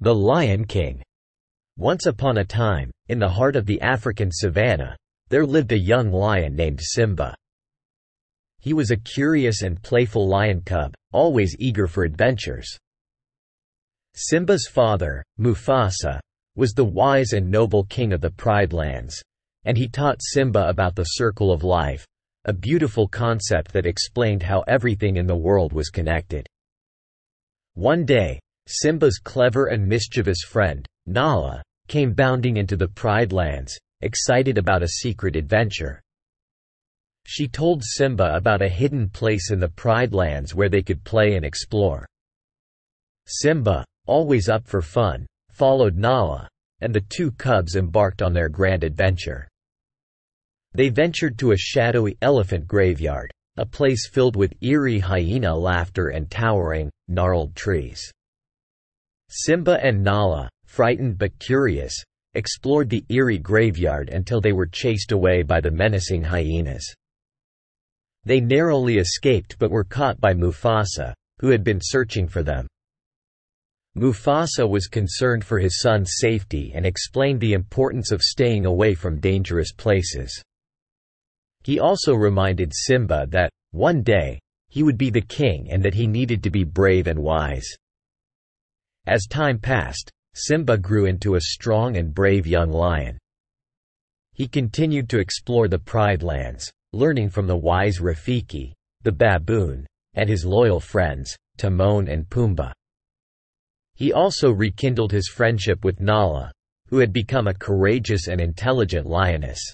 The Lion King Once upon a time, in the heart of the African savanna, there lived a young lion named Simba. He was a curious and playful lion cub, always eager for adventures. Simba's father, Mufasa, was the wise and noble king of the Pride Lands, and he taught Simba about the circle of life, a beautiful concept that explained how everything in the world was connected. One day, Simba's clever and mischievous friend, Nala, came bounding into the Pride Lands, excited about a secret adventure. She told Simba about a hidden place in the Pride Lands where they could play and explore. Simba, always up for fun, followed Nala, and the two cubs embarked on their grand adventure. They ventured to a shadowy elephant graveyard, a place filled with eerie hyena laughter and towering, gnarled trees. Simba and Nala, frightened but curious, explored the eerie graveyard until they were chased away by the menacing hyenas. They narrowly escaped but were caught by Mufasa, who had been searching for them. Mufasa was concerned for his son's safety and explained the importance of staying away from dangerous places. He also reminded Simba that, one day, he would be the king and that he needed to be brave and wise. As time passed, Simba grew into a strong and brave young lion. He continued to explore the Pride Lands, learning from the wise Rafiki, the baboon, and his loyal friends, Timon and Pumbaa. He also rekindled his friendship with Nala, who had become a courageous and intelligent lioness.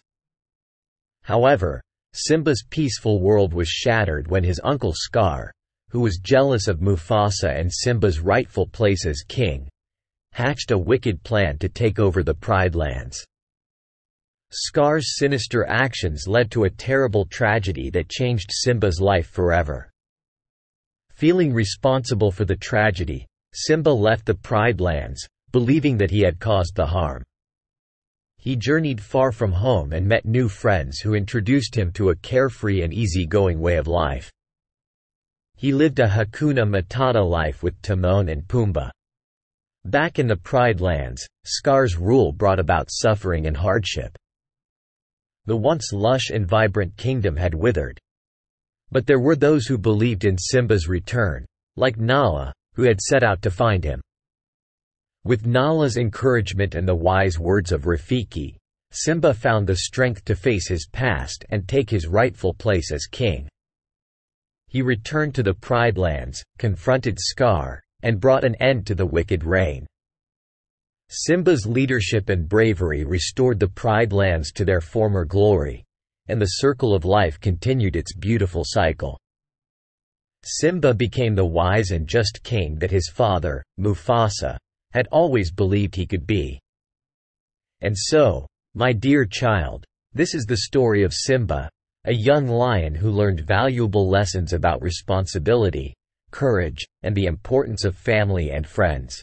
However, Simba's peaceful world was shattered when his uncle Scar, who was jealous of Mufasa and Simba's rightful place as king, hatched a wicked plan to take over the Pride Lands. Scar's sinister actions led to a terrible tragedy that changed Simba's life forever. Feeling responsible for the tragedy, Simba left the Pride Lands, believing that he had caused the harm. He journeyed far from home and met new friends who introduced him to a carefree and easy-going way of life. He lived a Hakuna Matata life with Timon and Pumbaa. Back in the Pride Lands, Scar's rule brought about suffering and hardship. The once lush and vibrant kingdom had withered. But there were those who believed in Simba's return, like Nala, who had set out to find him. With Nala's encouragement and the wise words of Rafiki, Simba found the strength to face his past and take his rightful place as king. He returned to the Pride Lands, confronted Scar, and brought an end to the wicked reign. Simba's leadership and bravery restored the Pride Lands to their former glory, and the circle of life continued its beautiful cycle. Simba became the wise and just king that his father, Mufasa, had always believed he could be. And so, my dear child, this is the story of Simba, a young lion who learned valuable lessons about responsibility, courage, and the importance of family and friends.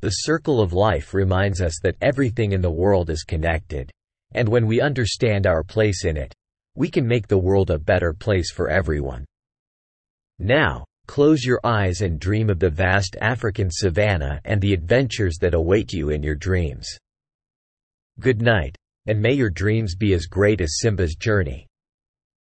The circle of life reminds us that everything in the world is connected, and when we understand our place in it, we can make the world a better place for everyone. Now, close your eyes and dream of the vast African savanna and the adventures that await you in your dreams. Good night and may your dreams be as great as Simba's journey.